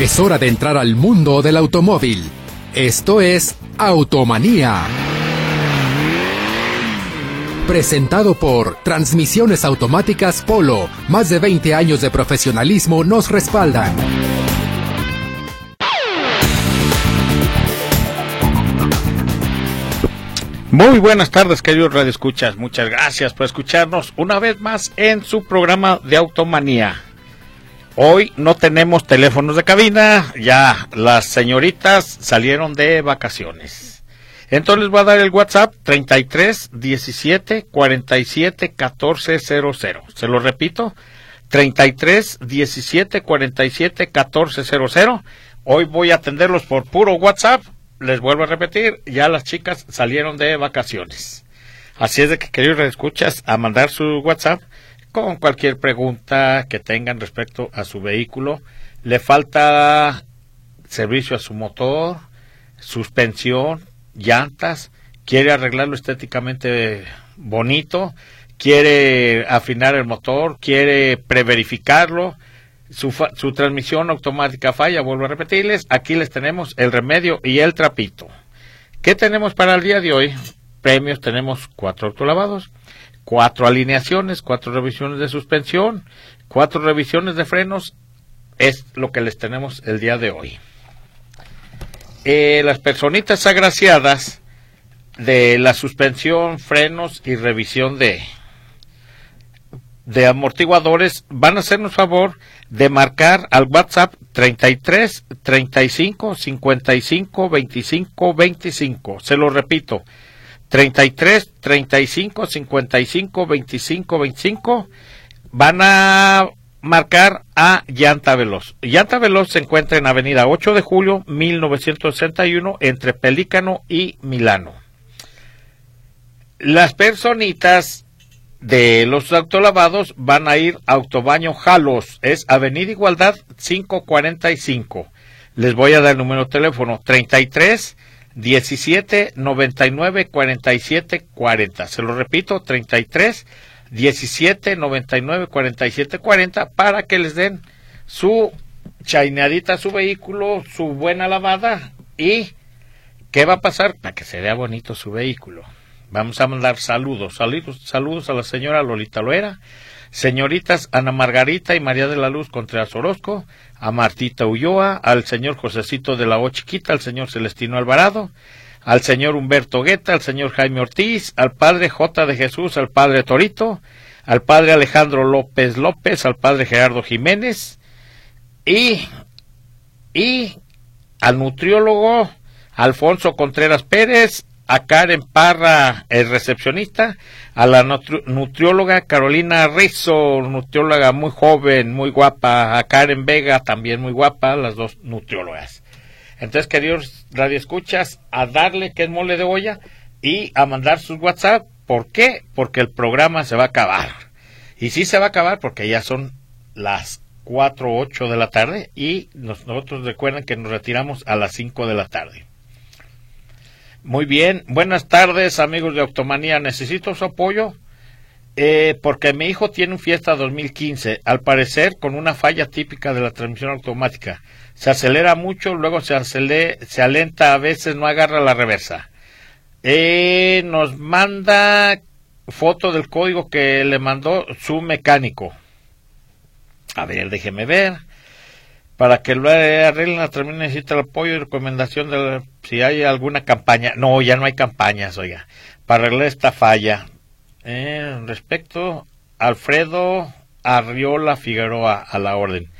Es hora de entrar al mundo del automóvil. Esto es Automanía. Presentado por Transmisiones Automáticas Polo. Más de 20 años de profesionalismo nos respaldan. Muy buenas tardes, queridos radioescuchas. Muchas gracias por escucharnos una vez más en su programa de Automanía. Hoy no tenemos teléfonos de cabina, ya las señoritas salieron de vacaciones. Entonces les voy a dar el WhatsApp 33 17 47 14 00. Se lo repito, 33 17 47 14 00. Hoy voy a atenderlos por puro WhatsApp. Les vuelvo a repetir, ya las chicas salieron de vacaciones. Así es de que queridos escuchas a mandar su WhatsApp con cualquier pregunta que tengan respecto a su vehículo. Le falta servicio a su motor, suspensión, llantas, quiere arreglarlo estéticamente bonito, quiere afinar el motor, quiere preverificarlo, su, su transmisión automática falla, vuelvo a repetirles, aquí les tenemos el remedio y el trapito. ¿Qué tenemos para el día de hoy? Premios, tenemos cuatro autolavados, cuatro alineaciones, cuatro revisiones de suspensión, cuatro revisiones de frenos, es lo que les tenemos el día de hoy. Eh, las personitas agraciadas de la suspensión, frenos y revisión de, de amortiguadores van a hacernos favor de marcar al WhatsApp 33 35 55 25 25. Se lo repito, 33 35 55 25 25 van a marcar a Llanta Veloz. Llanta Veloz se encuentra en Avenida 8 de Julio 1961 entre Pelícano y Milano. Las personitas de los autolavados van a ir a Autobaño Jalos, es Avenida Igualdad 545. Les voy a dar el número de teléfono 33 17 99 47 40. Se lo repito, 33 17 99 47 40 para que les den su chaineadita a su vehículo, su buena lavada y ¿qué va a pasar? Para que se vea bonito su vehículo. Vamos a mandar saludos, saludos, saludos a la señora Lolita Loera, señoritas Ana Margarita y María de la Luz Contreras Orozco, a Martita Ulloa, al señor Josecito de la O Chiquita, al señor Celestino Alvarado, al señor Humberto Guetta, al señor Jaime Ortiz, al padre J de Jesús, al padre Torito, al padre Alejandro López López, al padre Gerardo Jiménez y, y al nutriólogo Alfonso Contreras Pérez, a Karen Parra, el recepcionista, a la nutrióloga Carolina Rizzo, nutrióloga muy joven, muy guapa, a Karen Vega, también muy guapa, las dos nutriólogas. Entonces, queridos radioescuchas, a darle que es mole de olla y a mandar sus WhatsApp. ¿Por qué? Porque el programa se va a acabar. Y sí se va a acabar porque ya son las 4 o 8 de la tarde y nosotros recuerden que nos retiramos a las 5 de la tarde. Muy bien, buenas tardes amigos de Automanía, necesito su apoyo eh, porque mi hijo tiene un Fiesta 2015, al parecer con una falla típica de la transmisión automática. Se acelera mucho, luego se, se alenta, a veces no agarra la reversa. Eh, nos manda foto del código que le mandó su mecánico. A ver, déjeme ver para que lo arreglen también necesita el apoyo y recomendación de si hay alguna campaña. No, ya no hay campañas, oiga, para arreglar esta falla. Eh, respecto, Alfredo Arriola Figueroa a la orden.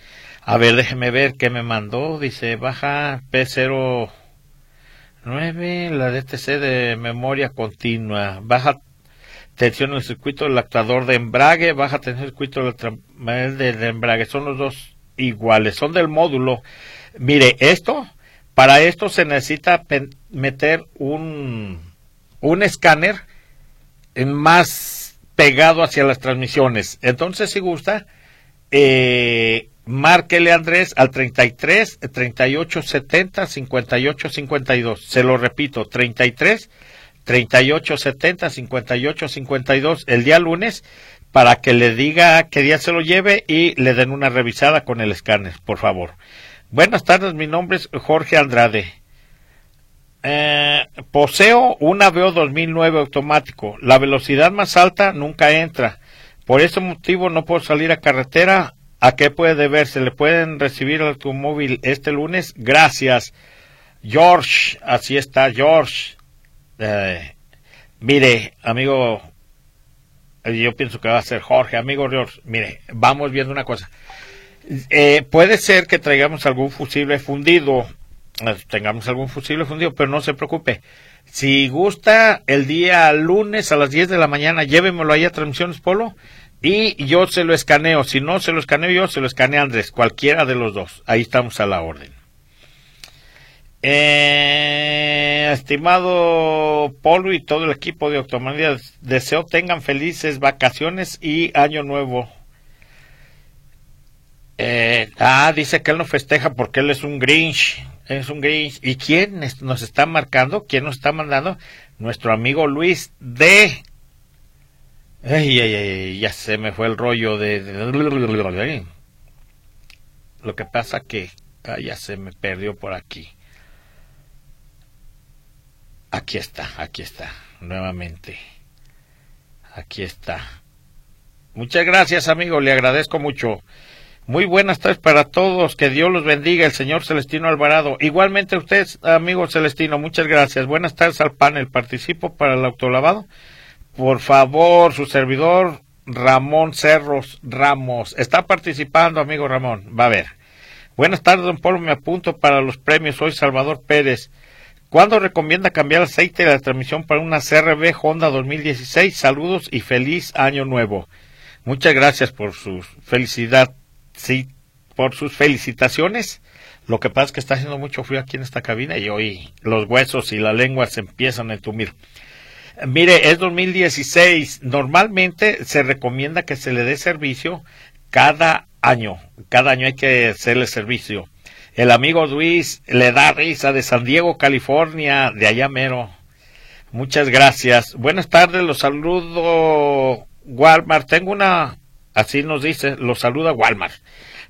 A ver, déjeme ver qué me mandó. Dice, baja P09, la DTC de memoria continua. Baja tensión en el circuito del actuador de embrague, baja tensión en el circuito del de embrague. Son los dos iguales, son del módulo. Mire, esto, para esto se necesita meter un, un escáner más pegado hacia las transmisiones. Entonces, si gusta, eh, márquele Andrés al 33 38 70 58 52. Se lo repito, 33 38 70 58 52 el día lunes para que le diga qué día se lo lleve y le den una revisada con el escáner, por favor. Buenas tardes, mi nombre es Jorge Andrade. Eh, poseo un Aveo 2009 automático. La velocidad más alta nunca entra. Por ese motivo no puedo salir a carretera. ¿A qué puede deberse? ¿Le pueden recibir el automóvil este lunes? Gracias. George, así está George. Eh, mire, amigo, yo pienso que va a ser Jorge, amigo George. Mire, vamos viendo una cosa. Eh, puede ser que traigamos algún fusible fundido tengamos algún fusible fundido, pero no se preocupe. Si gusta, el día lunes a las 10 de la mañana, llévemelo ahí a Transmisiones Polo y yo se lo escaneo. Si no se lo escaneo yo, se lo escanea Andrés, cualquiera de los dos. Ahí estamos a la orden. Eh, estimado Polo y todo el equipo de Octomanía, deseo tengan felices vacaciones y año nuevo. Eh, ah, dice que él no festeja porque él es un Grinch es un gay. ¿Y quién nos está marcando? ¿Quién nos está mandando? Nuestro amigo Luis ay, ya se me fue el rollo de... Lo que pasa que... ya se me perdió por aquí. Aquí está, aquí está, nuevamente. Aquí está. Muchas gracias, amigo, le agradezco mucho. Muy buenas tardes para todos. Que Dios los bendiga, el señor Celestino Alvarado. Igualmente usted, amigo Celestino, muchas gracias. Buenas tardes al panel. Participo para el autolavado. Por favor, su servidor Ramón Cerros Ramos. Está participando, amigo Ramón. Va a ver. Buenas tardes, don Pablo. Me apunto para los premios. Soy Salvador Pérez. ¿Cuándo recomienda cambiar aceite de la transmisión para una CRB Honda 2016? Saludos y feliz año nuevo. Muchas gracias por su felicidad sí, por sus felicitaciones. Lo que pasa es que está haciendo mucho frío aquí en esta cabina y hoy los huesos y la lengua se empiezan a entumir. Mire, es 2016. Normalmente se recomienda que se le dé servicio cada año. Cada año hay que hacerle servicio. El amigo Luis le da risa de San Diego, California, de allá mero. Muchas gracias. Buenas tardes, los saludo Walmart. Tengo una Así nos dice, lo saluda Walmart.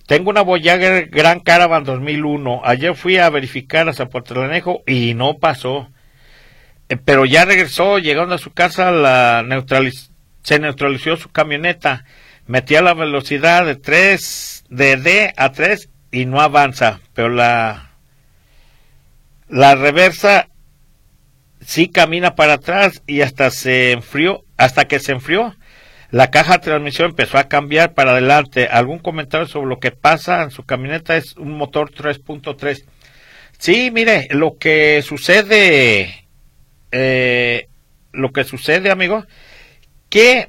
Tengo una Voyager Gran Caravan 2001. Ayer fui a verificar a Zapotlanejo y no pasó. Eh, pero ya regresó, llegando a su casa, la se neutralizó su camioneta. Metía la velocidad de 3, de D a 3 y no avanza. Pero la, la reversa sí camina para atrás y hasta se enfrió, hasta que se enfrió la caja de transmisión empezó a cambiar para adelante. ¿Algún comentario sobre lo que pasa en su camioneta? Es un motor 3.3. Sí, mire, lo que sucede, eh, lo que sucede, amigo, que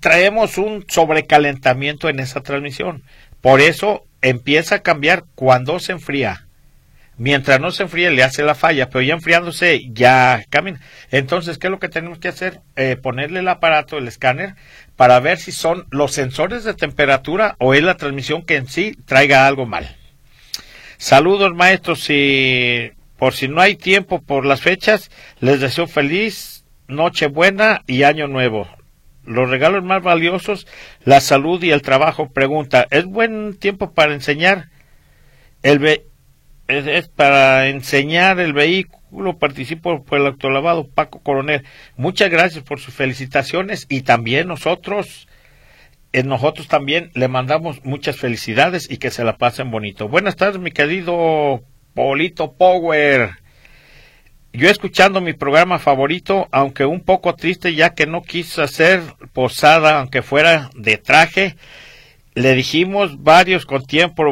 traemos un sobrecalentamiento en esa transmisión. Por eso empieza a cambiar cuando se enfría. Mientras no se enfríe, le hace la falla, pero ya enfriándose, ya camina. Entonces, ¿qué es lo que tenemos que hacer? Eh, ponerle el aparato, el escáner, para ver si son los sensores de temperatura o es la transmisión que en sí traiga algo mal. Saludos, maestros, y por si no hay tiempo por las fechas, les deseo feliz noche buena y año nuevo. Los regalos más valiosos, la salud y el trabajo. Pregunta, ¿es buen tiempo para enseñar? El, es, para enseñar el vehículo, participo por el autolavado Paco Coronel. Muchas gracias por sus felicitaciones y también nosotros, en nosotros también le mandamos muchas felicidades y que se la pasen bonito. Buenas tardes, mi querido Polito Power. Yo escuchando mi programa favorito, aunque un poco triste ya que no quiso hacer posada, aunque fuera de traje, le dijimos varios con tiempo,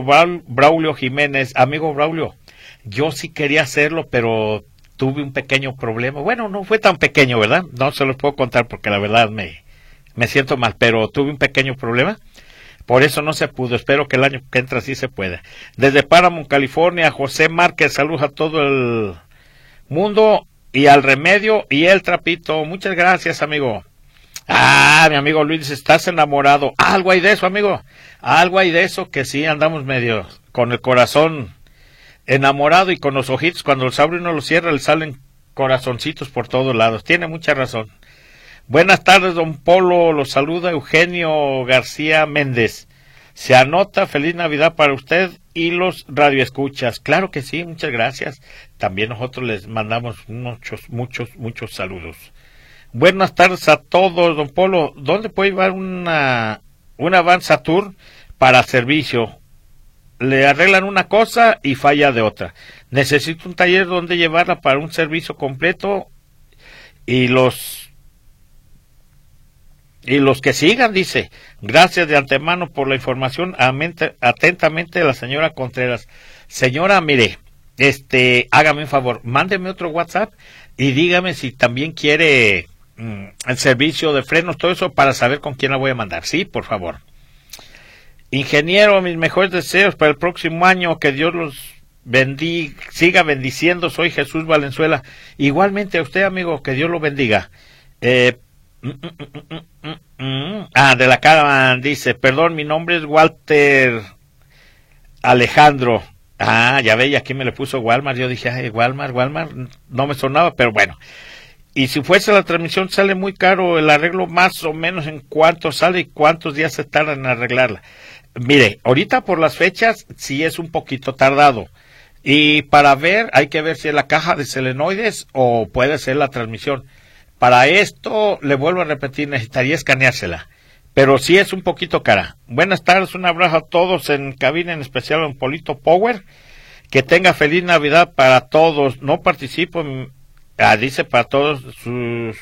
Braulio Jiménez, amigo Braulio, yo sí quería hacerlo, pero tuve un pequeño problema. Bueno, no fue tan pequeño, ¿verdad? No se los puedo contar porque la verdad me, me siento mal, pero tuve un pequeño problema. Por eso no se pudo. Espero que el año que entra sí se pueda. Desde Paramount, California, José Márquez, saludos a todo el mundo y al remedio y el trapito. Muchas gracias, amigo. Ah, mi amigo Luis, estás enamorado. Algo hay de eso, amigo. Algo hay de eso que sí andamos medio con el corazón enamorado y con los ojitos. Cuando el sabro no lo cierra, le salen corazoncitos por todos lados. Tiene mucha razón. Buenas tardes, don Polo. Lo saluda Eugenio García Méndez. Se anota, feliz Navidad para usted y los radioescuchas. Claro que sí, muchas gracias. También nosotros les mandamos muchos, muchos, muchos saludos. Buenas tardes a todos, don Polo. ¿Dónde puede llevar una, una Van Tour para servicio? Le arreglan una cosa y falla de otra. Necesito un taller donde llevarla para un servicio completo y los y los que sigan, dice, gracias de antemano por la información, atentamente la señora Contreras. Señora, mire, este, hágame un favor, mándeme otro WhatsApp y dígame si también quiere mm, el servicio de frenos, todo eso para saber con quién la voy a mandar. Sí, por favor. Ingeniero, mis mejores deseos para el próximo año, que Dios los bendiga, siga bendiciendo. Soy Jesús Valenzuela. Igualmente a usted, amigo, que Dios lo bendiga. Eh, ah, de la cara dice, perdón, mi nombre es Walter Alejandro. Ah, ya ve, aquí me le puso Walmart. Yo dije, ay, Walmart, Walmart, no me sonaba, pero bueno. Y si fuese la transmisión, sale muy caro el arreglo, más o menos en cuánto sale y cuántos días se tardan en arreglarla. Mire, ahorita por las fechas sí es un poquito tardado. Y para ver, hay que ver si es la caja de selenoides o puede ser la transmisión. Para esto, le vuelvo a repetir, necesitaría escaneársela. Pero sí es un poquito cara. Buenas tardes, un abrazo a todos en cabina, en especial a un Polito Power. Que tenga feliz Navidad para todos. No participo, ah, dice para todos sus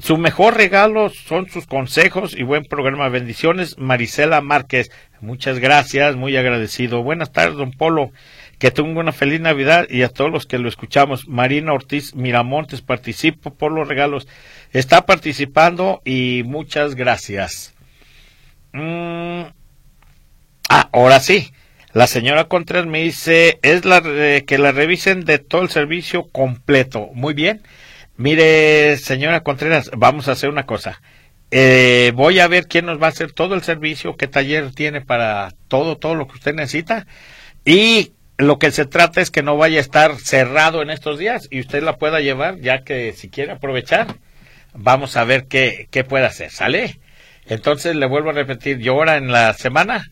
su mejor regalo son sus consejos y buen programa. Bendiciones, Marisela Márquez. Muchas gracias, muy agradecido. Buenas tardes, don Polo. Que tenga una feliz Navidad y a todos los que lo escuchamos. Marina Ortiz Miramontes, participo por los regalos. Está participando y muchas gracias. Mm. Ah, ahora sí. La señora Contreras me dice, es la que la revisen de todo el servicio completo. Muy bien. Mire, señora Contreras, vamos a hacer una cosa. Eh, voy a ver quién nos va a hacer todo el servicio, qué taller tiene para todo, todo lo que usted necesita. Y lo que se trata es que no vaya a estar cerrado en estos días y usted la pueda llevar, ya que si quiere aprovechar, vamos a ver qué, qué puede hacer. ¿Sale? Entonces le vuelvo a repetir, yo ahora en la semana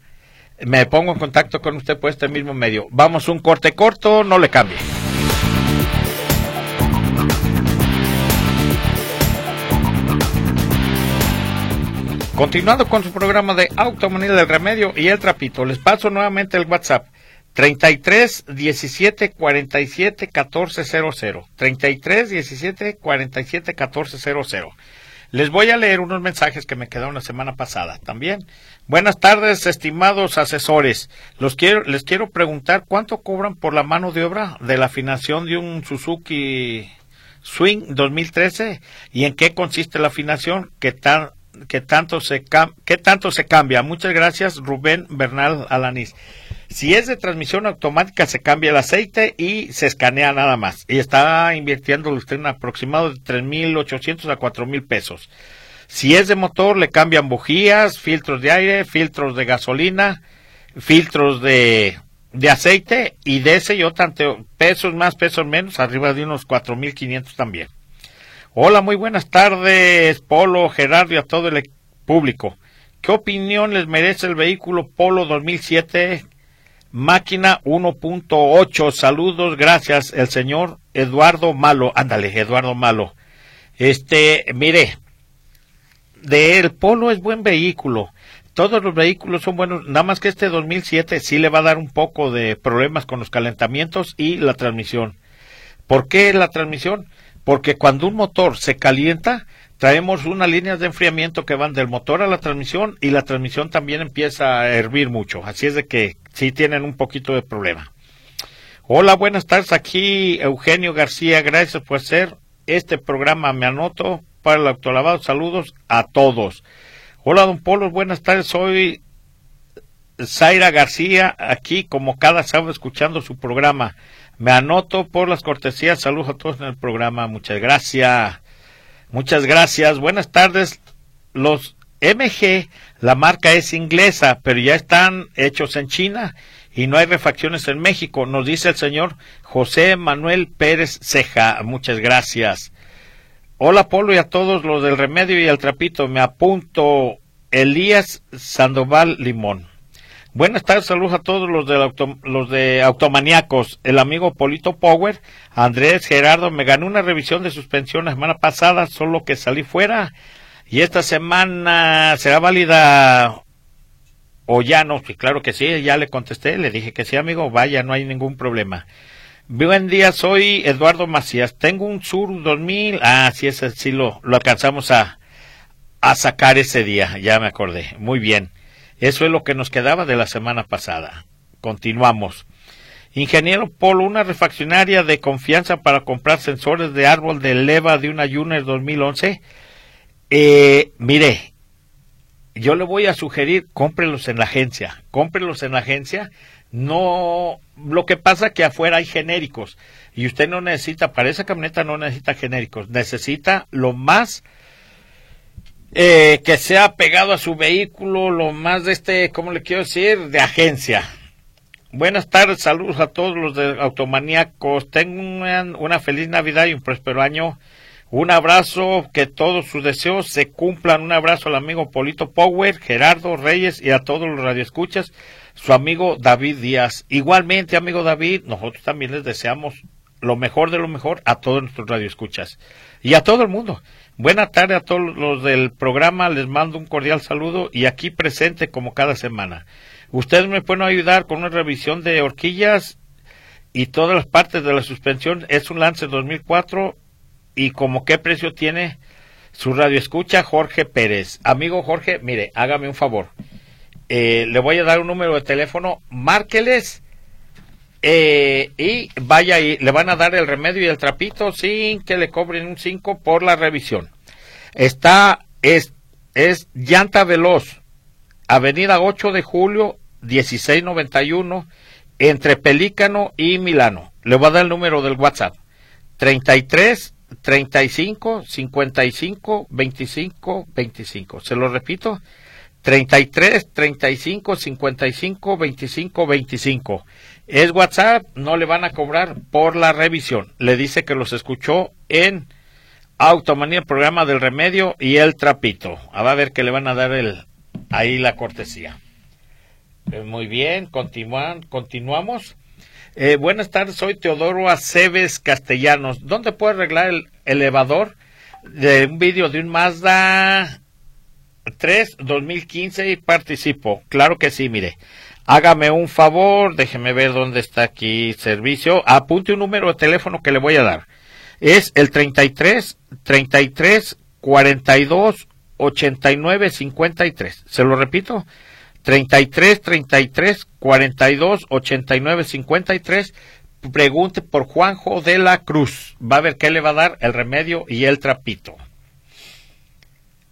me pongo en contacto con usted por este mismo medio. Vamos un corte corto, no le cambie. Continuando con su programa de Automanía del Remedio y el Trapito, les paso nuevamente el WhatsApp 33 17 47 14 00. 33 17 47 14 00. Les voy a leer unos mensajes que me quedaron la semana pasada también. Buenas tardes, estimados asesores. Los quiero, les quiero preguntar cuánto cobran por la mano de obra de la afinación de un Suzuki Swing 2013 y en qué consiste la afinación, qué tan que tanto se qué tanto se cambia. Muchas gracias, Rubén Bernal Alanís. Si es de transmisión automática, se cambia el aceite y se escanea nada más. Y está invirtiendo usted en aproximado de 3.800 a 4.000 pesos. Si es de motor, le cambian bujías, filtros de aire, filtros de gasolina, filtros de, de aceite y de ese yo tanto pesos más, pesos menos, arriba de unos 4.500 también. Hola, muy buenas tardes, Polo, Gerardo y a todo el público. ¿Qué opinión les merece el vehículo Polo 2007 máquina 1.8? Saludos, gracias, el señor Eduardo Malo. Ándale, Eduardo Malo. Este, mire, de el Polo es buen vehículo. Todos los vehículos son buenos, nada más que este 2007 sí le va a dar un poco de problemas con los calentamientos y la transmisión. ¿Por qué la transmisión? porque cuando un motor se calienta, traemos unas líneas de enfriamiento que van del motor a la transmisión y la transmisión también empieza a hervir mucho. Así es de que sí tienen un poquito de problema. Hola, buenas tardes. Aquí Eugenio García. Gracias por hacer este programa. Me anoto para el autolavado. Saludos a todos. Hola, don Polo. Buenas tardes. Soy Zaira García, aquí como cada sábado escuchando su programa. Me anoto por las cortesías. Saludos a todos en el programa. Muchas gracias. Muchas gracias. Buenas tardes. Los MG, la marca es inglesa, pero ya están hechos en China y no hay refacciones en México, nos dice el señor José Manuel Pérez Ceja. Muchas gracias. Hola Polo y a todos los del remedio y el trapito. Me apunto Elías Sandoval Limón. Buenas tardes, saludos a todos los de, los de Automaniacos. El amigo Polito Power, Andrés Gerardo, me ganó una revisión de suspensión la semana pasada, solo que salí fuera. Y esta semana será válida o ya no. claro que sí, ya le contesté, le dije que sí, amigo, vaya, no hay ningún problema. Buen día, soy Eduardo Macías. Tengo un Sur 2000. Ah, sí, ese sí lo, lo alcanzamos a, a sacar ese día, ya me acordé. Muy bien. Eso es lo que nos quedaba de la semana pasada. Continuamos. Ingeniero Polo, una refaccionaria de confianza para comprar sensores de árbol de leva de una Juner 2011. Eh, mire, yo le voy a sugerir, cómprelos en la agencia. Cómprelos en la agencia. No, lo que pasa que afuera hay genéricos y usted no necesita, para esa camioneta no necesita genéricos, necesita lo más eh, que sea pegado a su vehículo, lo más de este, ¿cómo le quiero decir? De agencia. Buenas tardes, saludos a todos los de Automaníacos. Tengan una feliz Navidad y un próspero año. Un abrazo, que todos sus deseos se cumplan. Un abrazo al amigo Polito Power, Gerardo Reyes y a todos los radioescuchas. Su amigo David Díaz. Igualmente, amigo David, nosotros también les deseamos lo mejor de lo mejor a todos nuestros radioescuchas y a todo el mundo. Buena tarde a todos los del programa, les mando un cordial saludo y aquí presente como cada semana. Ustedes me pueden ayudar con una revisión de horquillas y todas las partes de la suspensión. Es un Lance 2004 y como qué precio tiene su radio escucha Jorge Pérez. Amigo Jorge, mire, hágame un favor. Eh, le voy a dar un número de teléfono, márqueles eh, y vaya y le van a dar el remedio y el trapito sin que le cobren un 5 por la revisión. Está, es, es llanta veloz, avenida 8 de julio, 1691, entre Pelícano y Milano. Le voy a dar el número del WhatsApp. 33 35 55 25 25. Se lo repito. 33 35 55 25 25. Es WhatsApp, no le van a cobrar por la revisión. Le dice que los escuchó en Automanía, el programa del remedio y el trapito. A ver que le van a dar el, ahí la cortesía. Eh, muy bien, continúan, continuamos. Eh, buenas tardes, soy Teodoro Aceves Castellanos. ¿Dónde puedo arreglar el elevador de un vídeo de un Mazda 3 2015 y participo? Claro que sí, mire. Hágame un favor, déjeme ver dónde está aquí servicio. Apunte un número de teléfono que le voy a dar. Es el 33 33 42 89 53. Se lo repito. 33 33 42 89 53. Pregunte por Juanjo de la Cruz. Va a ver qué le va a dar el remedio y el trapito.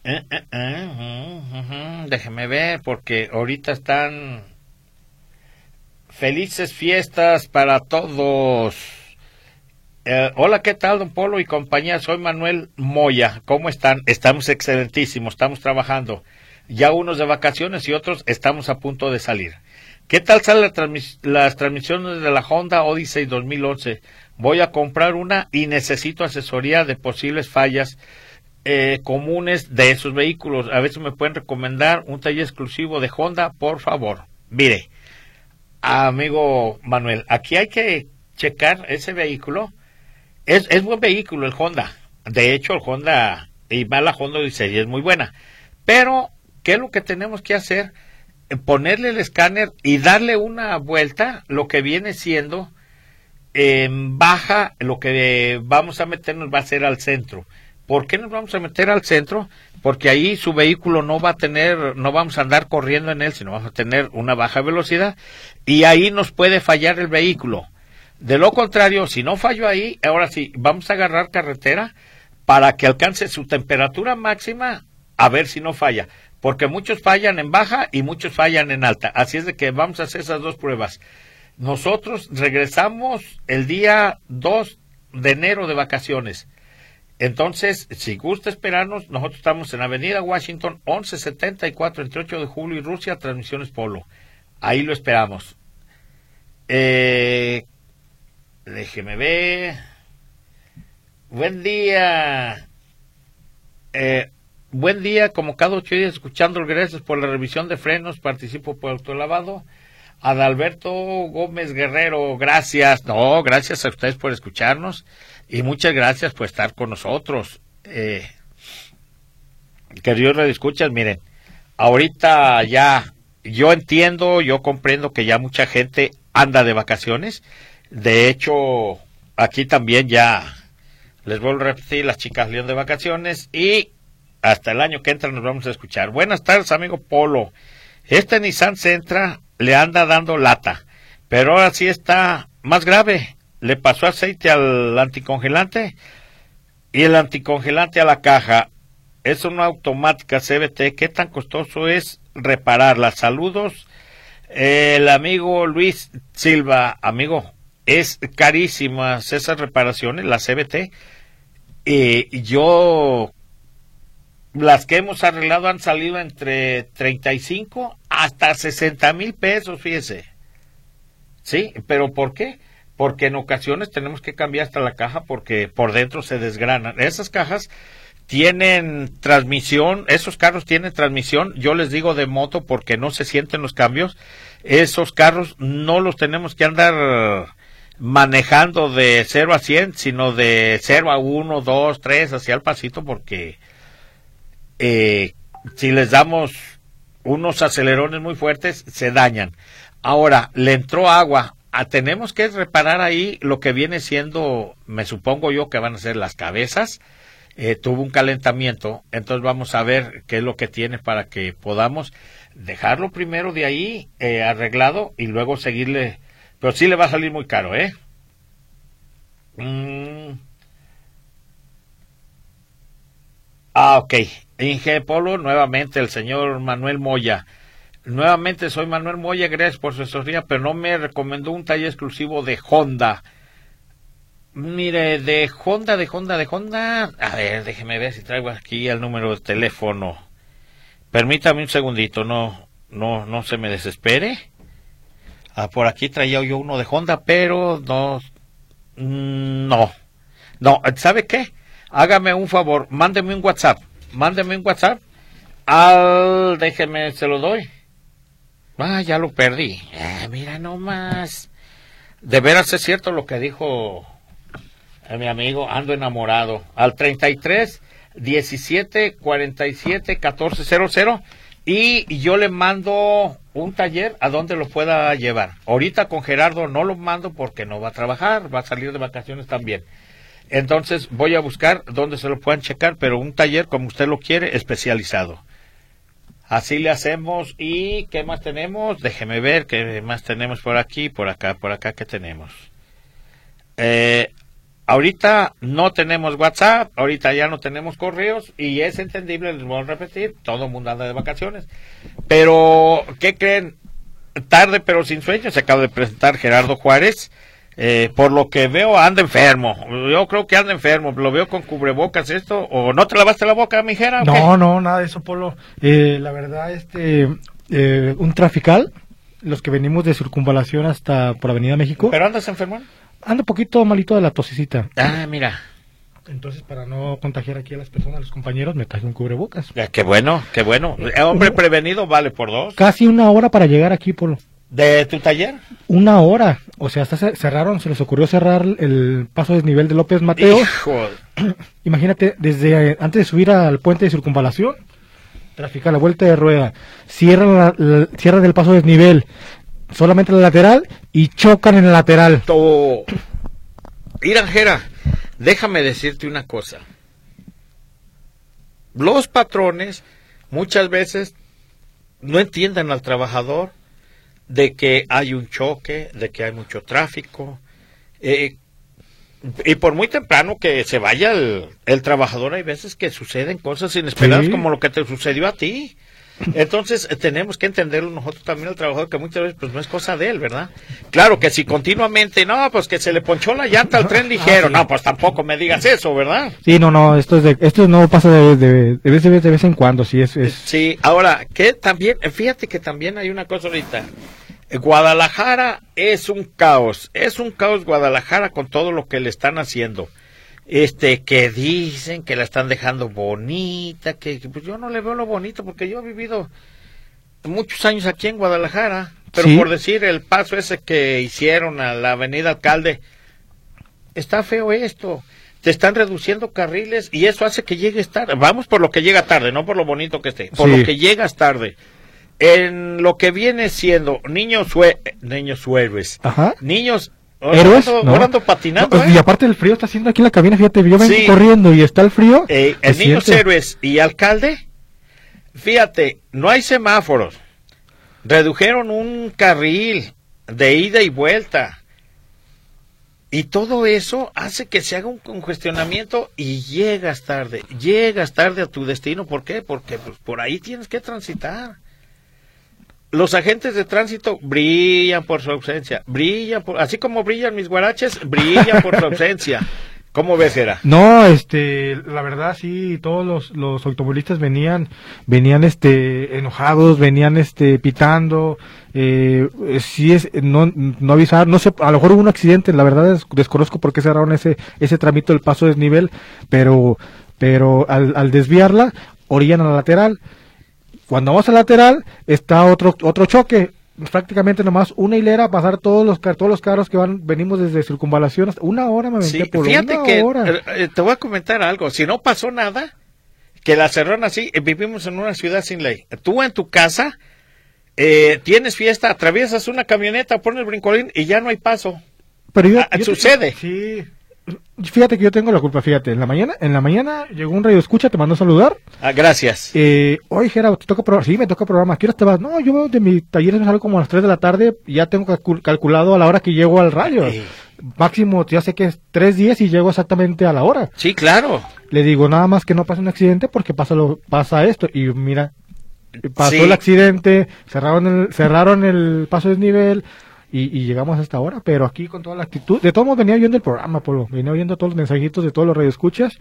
Eh, eh, eh, déjeme ver porque ahorita están Felices fiestas para todos. Hola, ¿qué tal, don Polo y compañía? Soy Manuel Moya. ¿Cómo están? Estamos excelentísimos, estamos trabajando. Ya unos de vacaciones y otros estamos a punto de salir. ¿Qué tal salen las transmisiones de la Honda Odyssey 2011? Voy a comprar una y necesito asesoría de posibles fallas eh, comunes de esos vehículos. A si me pueden recomendar un taller exclusivo de Honda, por favor. Mire, amigo Manuel, aquí hay que checar ese vehículo. Es, es buen vehículo el Honda. De hecho, el Honda, y más la Honda Odyssey es muy buena. Pero, ¿qué es lo que tenemos que hacer? Ponerle el escáner y darle una vuelta, lo que viene siendo en baja, lo que vamos a meternos va a ser al centro. ¿Por qué nos vamos a meter al centro? Porque ahí su vehículo no va a tener, no vamos a andar corriendo en él, sino vamos a tener una baja velocidad y ahí nos puede fallar el vehículo. De lo contrario, si no fallo ahí, ahora sí, vamos a agarrar carretera para que alcance su temperatura máxima a ver si no falla. Porque muchos fallan en baja y muchos fallan en alta. Así es de que vamos a hacer esas dos pruebas. Nosotros regresamos el día 2 de enero de vacaciones. Entonces, si gusta esperarnos, nosotros estamos en Avenida Washington 1174 entre 8 de julio y Rusia, Transmisiones Polo. Ahí lo esperamos. Eh, déjeme ver. Buen día. Eh, buen día, como cada ocho días escuchando, gracias por la revisión de frenos, participo por autolavado. Adalberto Gómez Guerrero, gracias. No, gracias a ustedes por escucharnos y muchas gracias por estar con nosotros. Eh, queridos escuchas, miren, ahorita ya yo entiendo, yo comprendo que ya mucha gente anda de vacaciones. De hecho, aquí también ya les vuelvo a repetir, las chicas león de vacaciones y hasta el año que entra nos vamos a escuchar. Buenas tardes, amigo Polo. Este Nissan Sentra le anda dando lata, pero ahora sí está más grave. Le pasó aceite al anticongelante y el anticongelante a la caja. Es una automática CBT. ¿Qué tan costoso es repararla? Saludos. El amigo Luis Silva, amigo, es carísimas esas reparaciones, la CBT. Y yo las que hemos arreglado han salido entre 35 hasta 60 mil pesos, fíjese. Sí, pero ¿por qué? Porque en ocasiones tenemos que cambiar hasta la caja porque por dentro se desgranan. Esas cajas tienen transmisión, esos carros tienen transmisión, yo les digo de moto porque no se sienten los cambios. Esos carros no los tenemos que andar manejando de 0 a 100, sino de 0 a 1, 2, 3, hacia el pasito porque eh, si les damos unos acelerones muy fuertes, se dañan. Ahora, le entró agua. Ah, tenemos que reparar ahí lo que viene siendo, me supongo yo que van a ser las cabezas. Eh, tuvo un calentamiento, entonces vamos a ver qué es lo que tiene para que podamos dejarlo primero de ahí eh, arreglado y luego seguirle. Pero sí le va a salir muy caro, ¿eh? Mm. Ah, ok. Inge Polo, nuevamente el señor Manuel Moya. Nuevamente soy Manuel Moya, gracias por su asesoría, pero no me recomendó un taller exclusivo de Honda. Mire, de Honda, de Honda, de Honda. A ver, déjeme ver si traigo aquí el número de teléfono. Permítame un segundito, no, no, no se me desespere. Ah, por aquí traía yo uno de Honda, pero no, no, no. ¿Sabe qué? Hágame un favor, mándeme un WhatsApp mándeme un WhatsApp al, déjeme, se lo doy. Ah, ya lo perdí. Ah, mira nomás. De veras es cierto lo que dijo eh, mi amigo, ando enamorado. Al 33 17 47 14 00 y yo le mando un taller a donde lo pueda llevar. Ahorita con Gerardo no lo mando porque no va a trabajar, va a salir de vacaciones también. Entonces voy a buscar donde se lo puedan checar, pero un taller como usted lo quiere, especializado. Así le hacemos. ¿Y qué más tenemos? Déjeme ver qué más tenemos por aquí, por acá, por acá, ¿qué tenemos? Eh, ahorita no tenemos WhatsApp, ahorita ya no tenemos correos y es entendible, les voy a repetir, todo el mundo anda de vacaciones. Pero, ¿qué creen? Tarde pero sin sueño, se acaba de presentar Gerardo Juárez eh, por lo que veo anda enfermo. Yo creo que anda enfermo. Lo veo con cubrebocas esto. ¿O no te lavaste la boca, mijera? No, no, nada de eso, Polo. Eh, la verdad, este, eh, un trafical, los que venimos de circunvalación hasta por Avenida México. ¿Pero andas enfermo? Anda un poquito malito de la tosicita. Ah, mira. Entonces, para no contagiar aquí a las personas, a los compañeros, me traje un cubrebocas. qué bueno, qué bueno. Hombre prevenido vale por dos. Casi una hora para llegar aquí, Polo. ¿De tu taller? Una hora. O sea, hasta cerraron, se les ocurrió cerrar el paso desnivel de López Mateo. Imagínate, desde antes de subir al puente de circunvalación, trafica la vuelta de rueda, cierran, la, cierran el paso desnivel, solamente el lateral y chocan en el lateral. Todo. Iranjera, déjame decirte una cosa. Los patrones muchas veces no entienden al trabajador de que hay un choque, de que hay mucho tráfico. Eh, y por muy temprano que se vaya el, trabajador, hay veces que suceden cosas inesperadas como lo que te sucedió a ti. Entonces eh, tenemos que entenderlo nosotros también el trabajador que muchas veces pues no es cosa de él, ¿verdad? Claro que si continuamente, no, pues que se le ponchó la llanta al tren ligero, ah, no, pues tampoco me digas eso, ¿verdad? Sí, no, no, esto es de, esto no pasa de, de, de, vez, de vez en cuando, sí es, es... Sí, ahora, que también, fíjate que también hay una cosa ahorita, Guadalajara es un caos, es un caos Guadalajara con todo lo que le están haciendo. Este que dicen que la están dejando bonita, que, pues yo no le veo lo bonito porque yo he vivido muchos años aquí en Guadalajara, pero por decir el paso ese que hicieron a la Avenida Alcalde, está feo esto. Te están reduciendo carriles y eso hace que llegues tarde. Vamos por lo que llega tarde, no por lo bonito que esté, por lo que llegas tarde. En lo que viene siendo niños, niños héroes, niños ¿Héroes? no. patinando. Y ¿eh? aparte el frío está haciendo aquí en la cabina, fíjate, yo vengo corriendo y está el frío. Eh, el Niños Héroes y Alcalde, fíjate, no hay semáforos. Redujeron un carril de ida y vuelta. Y todo eso hace que se haga un congestionamiento y llegas tarde, llegas tarde a tu destino. ¿Por qué? Porque pues, por ahí tienes que transitar los agentes de tránsito brillan por su ausencia, brillan por, así como brillan mis guaraches, brillan por su ausencia. ¿Cómo ves, era? No, este, la verdad sí, todos los, los automovilistas venían, venían, este, enojados, venían, este, pitando, eh, sí es, no, no avisar, no sé, a lo mejor hubo un accidente, la verdad desconozco por qué cerraron ese, ese tramito del paso desnivel, pero, pero al, al desviarla, orillan a la lateral, cuando vamos al lateral, está otro, otro choque. Prácticamente nomás una hilera, pasar todos los, todos los carros que van, venimos desde circunvalación. Una hora me metí por fíjate una que, hora. Eh, eh, te voy a comentar algo. Si no pasó nada, que la cerraron así, eh, vivimos en una ciudad sin ley. Tú en tu casa, tienes fiesta, atraviesas una camioneta, pones el brincolín y ya no hay paso. Pero yo, ah, sucede. sí, Fíjate que yo tengo la culpa, fíjate. En la mañana, en la mañana llegó un radio escucha, te mandó a saludar. Ah, gracias. Eh, Oye, Gerardo, ¿te toca programa? Sí, me toca programa. ¿Qué hora te vas? No, yo de mi taller me salgo como a las 3 de la tarde y ya tengo calculado a la hora que llego al radio. Máximo, ya sé que es tres días y llego exactamente a la hora. Sí, claro. Le digo, nada más que no pase un accidente porque pasa, lo, pasa esto. Y mira, pasó el accidente, cerraron el, cerraron el paso de desnivel y, llegamos a esta hora, pero aquí con toda la actitud, de todos modos venía oyendo el programa, Polo, venía oyendo todos los mensajitos de todos los radioescuchas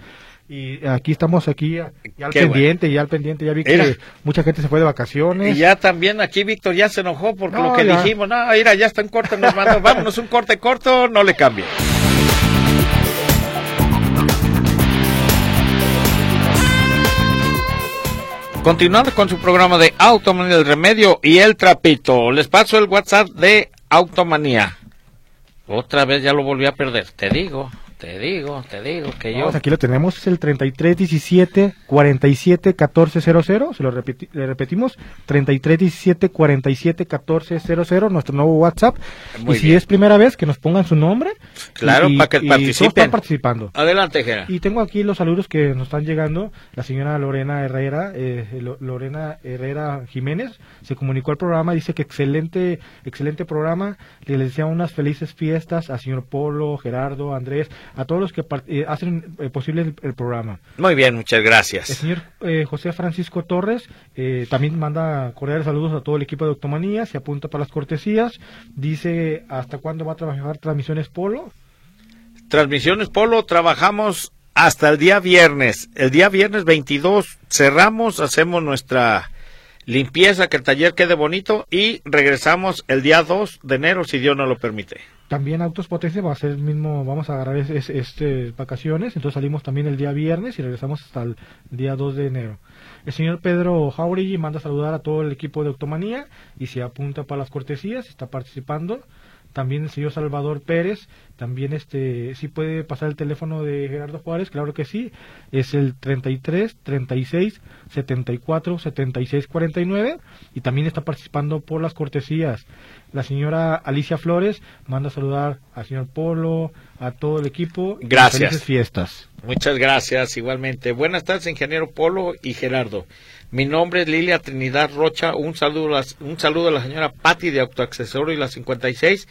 y aquí estamos aquí ya, al pendiente, ya al pendiente, ya vi que mucha gente se fue de vacaciones. Y ya también aquí Víctor ya se enojó por lo que dijimos, no, mira, ya está en corte, nos mandó, vámonos un corte corto, no le cambie. Continuando con su programa de Automanía del Remedio y el Trapito, les paso el WhatsApp de Automanía. Otra vez ya lo volví a perder, te digo. Te digo, te digo que yo. aquí lo tenemos, es el 3317 47 1400. Se lo le repetimos: 3317 47 1400, nuestro nuevo WhatsApp. y si es primera vez, que nos pongan su nombre. Claro, para que participen. están participando. Adelante, Gera. Y tengo aquí los saludos que nos están llegando. La señora Lorena Herrera, eh, Lorena Herrera Jiménez, se comunicó al programa, dice que excelente, excelente programa. Le decía unas felices fiestas al señor Polo, Gerardo, Andrés a todos los que eh, hacen eh, posible el, programa. Muy bien, muchas gracias. El señor eh, José Francisco Torres también manda cordiales saludos a todo el equipo de Octomanía, se apunta para las cortesías, dice hasta cuándo va a trabajar Transmisiones Polo. Transmisiones Polo, trabajamos hasta el día viernes. El día viernes 22 cerramos, hacemos nuestra limpieza, que el taller quede bonito y regresamos el día 2 de enero si Dios nos lo permite. También Autos Potencia va a ser el mismo, vamos a agarrar este vacaciones, entonces salimos también el día viernes y regresamos hasta el día 2 de enero. El señor Pedro Jauregui manda saludar a todo el equipo de Automanía y se apunta para las cortesías, está participando. También el señor Salvador Pérez, también este, sí puede pasar el teléfono de Gerardo Juárez, claro que sí, es el 33 36 74 76 49 y también está participando por las cortesías. La señora Alicia Flores manda a saludar al señor Polo, a todo el equipo. Gracias. Felices fiestas. Muchas gracias, igualmente. Buenas tardes, ingeniero Polo y Gerardo. Mi nombre es Lilia Trinidad Rocha. Un saludo, a un saludo a la señora Patti de Autoaccesorio y la 56.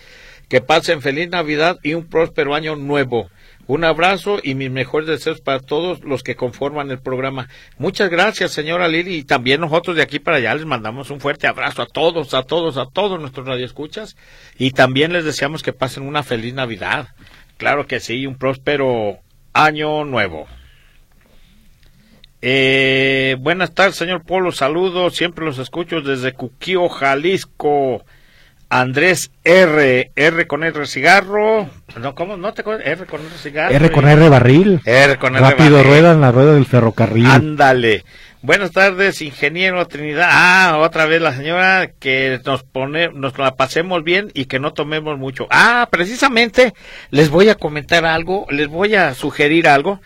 Que pasen feliz Navidad y un próspero año nuevo. Un abrazo y mis mejores deseos para todos los que conforman el programa. Muchas gracias, señora Lili, y también nosotros de aquí para allá les mandamos un fuerte abrazo a todos, a todos, a todos nuestros radioescuchas y también les deseamos que pasen una feliz Navidad. Claro que sí, un próspero año nuevo. Eh, buenas tardes, señor Polo, saludos, siempre los escucho desde Cuquío, Jalisco. Andrés R, R con R cigarro, no, ¿cómo? No te R con R cigarro. R con R barril. R con R Rápido rueda en la rueda del ferrocarril. Ándale. Buenas tardes, ingeniero Trinidad. Ah, otra vez la señora que nos pone, nos la pasemos bien y que no tomemos mucho. Ah, precisamente les voy a comentar algo, les voy a sugerir algo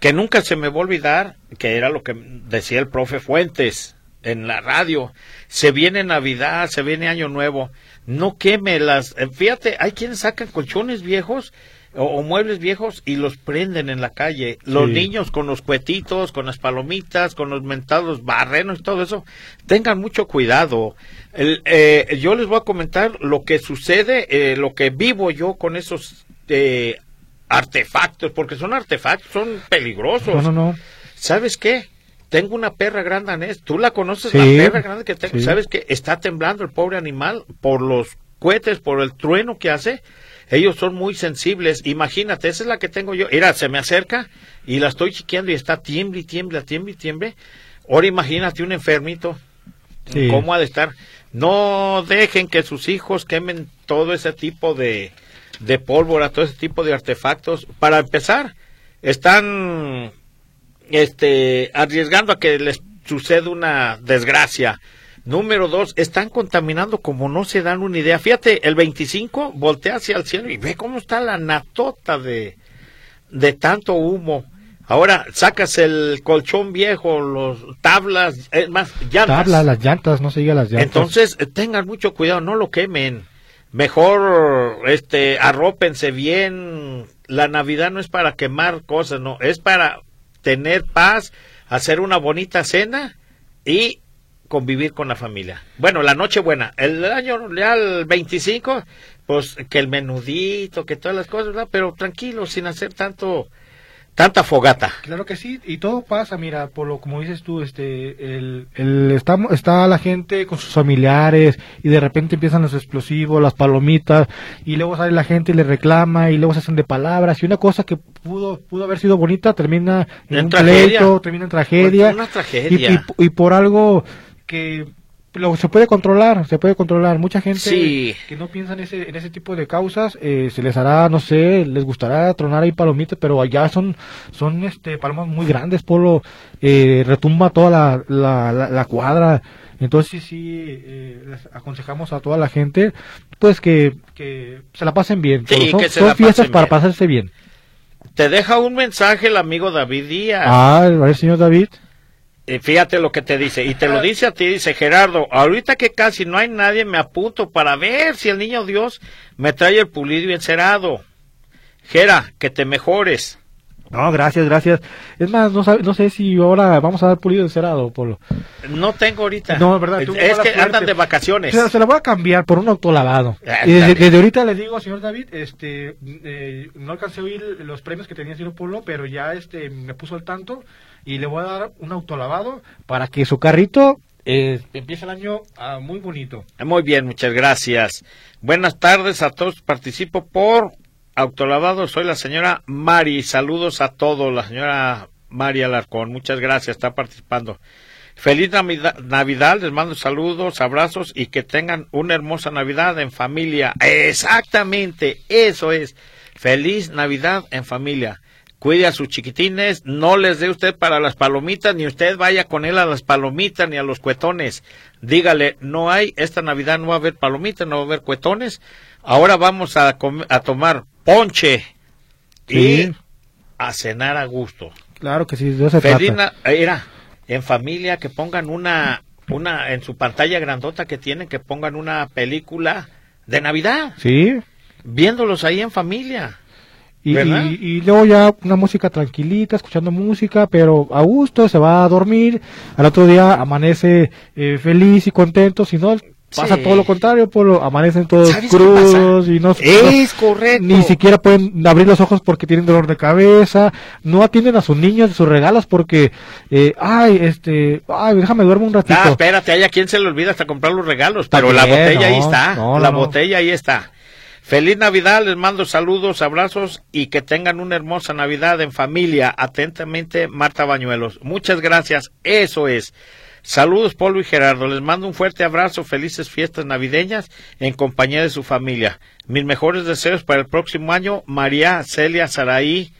que nunca se me va a olvidar, que era lo que decía el profe Fuentes en la radio. Se viene Navidad, se viene Año Nuevo. No queme las. Eh, fíjate, hay quienes sacan colchones viejos o, muebles viejos y los prenden en la calle. Los niños con los cuetitos, con las palomitas, con los mentados barrenos y todo eso, tengan mucho cuidado. Eh, yo les voy a comentar lo que sucede, eh, lo que vivo yo con esos eh, artefactos, porque son artefactos, son peligrosos. No, no, no. ¿Sabes qué? Tengo una perra grandanés, tú la conoces, la perra grande que tengo, ¿sabes qué? Está temblando el pobre animal por los cohetes, por el trueno que hace ellos son muy sensibles. Imagínate, esa es la que tengo yo. Mira, se me acerca y la estoy chiqueando y está tiemble y tiemble, tiemble. Ahora imagínate un enfermito. ¿Cómo ha de estar? No dejen que sus hijos quemen todo ese tipo de, de pólvora, todo ese tipo de artefactos. Para empezar, están este, arriesgando a que les suceda una desgracia. Número dos, están contaminando como no se dan una idea. Fíjate, el 25 voltea hacia el cielo y ve cómo está la natota de, de tanto humo. Ahora sacas el colchón viejo, los tablas, es más, llantas. Tablas, las llantas, no se diga las llantas. Entonces, tengan mucho cuidado, no lo quemen. Mejor, este, arrópense bien. La Navidad no es para quemar cosas, no, es para tener paz, hacer una bonita cena y convivir con la familia. Bueno, la noche buena, el año ya el 25, pues que el menudito, que todas las cosas, pero tranquilo, sin hacer tanto tanta fogata. Claro que sí, y todo pasa, mira, por lo como dices tú, este, el, el está, está la gente con sus familiares y de repente empiezan los explosivos, las palomitas y luego sale la gente y le reclama y luego se hacen de palabras y una cosa que pudo pudo haber sido bonita termina en, un pleito, termina en tragedia. Una tragedia. y por algo que lo, se puede controlar, se puede controlar. Mucha gente que no piensa en ese, en ese tipo de causas, eh, se les hará, no sé, les gustará tronar ahí palomitas, pero allá son, son este, palomas muy grandes, Polo, eh, retumba toda la, la, la, cuadra. Entonces sí, eh, les aconsejamos a toda la gente, pues que, que se la pasen bien. son, fiestas para pasarse bien. Te deja un mensaje el amigo David Díaz. Ah, el señor David fíjate lo que te dice, y te lo dice a ti, dice Gerardo, ahorita que casi no hay nadie, me apunto para ver si el niño Dios me trae el pulido y encerado. Gera, que te mejores. No, gracias, gracias. Es más, no, no sé si ahora vamos a dar pulido y encerado, Polo. No tengo ahorita. No, verdad. es que andan de vacaciones. Se, la voy a cambiar por un autolavado. Ah, y desde, ahorita le digo, señor David, este, eh, no alcancé a oír los premios que tenía el señor Polo, pero ya este, me puso al tanto y le voy a dar un autolavado para que su carrito eh, empiece el año ah, muy bonito. Muy bien, muchas gracias. Buenas tardes a todos. Participo por autolavado. Soy la señora Mari. Saludos a todos. La señora Mari Alarcón. Muchas gracias. Está participando. Feliz Navidad, les mando saludos, abrazos y que tengan una hermosa Navidad en familia. Exactamente, eso es. Feliz Navidad en familia cuide a sus chiquitines, no les dé usted para las palomitas, ni usted vaya con él a las palomitas ni a los cuetones. Dígale, no hay, esta Navidad no va a haber palomitas, no va a haber cuetones. Ahora vamos a, a tomar ponche y a cenar a gusto. Claro que sí, se trata. Era, en familia, que pongan una, una, en su pantalla grandota que tienen, que pongan una película de Navidad. Sí. Viéndolos ahí en familia. Y, y, luego ya una música tranquilita, escuchando música, pero a gusto, se va a dormir, al otro día amanece eh, feliz y contento, si no pasa todo lo contrario, lo amanecen todos crudos y no, es correcto. ni siquiera pueden abrir los ojos porque tienen dolor de cabeza, no atienden a sus niños sus regalos porque, eh, ay, este, ay, déjame duermo un ratito. Ah, espérate, hay a quien se le olvida hasta comprar los regalos, pero la botella ahí está, la botella ahí está. Feliz Navidad, les mando saludos, abrazos y que tengan una hermosa Navidad en familia. Atentamente, Marta Bañuelos. Muchas gracias, eso es. Saludos, Polo y Gerardo. Les mando un fuerte abrazo, felices fiestas navideñas en compañía de su familia. Mis mejores deseos para el próximo año, María Celia Saraí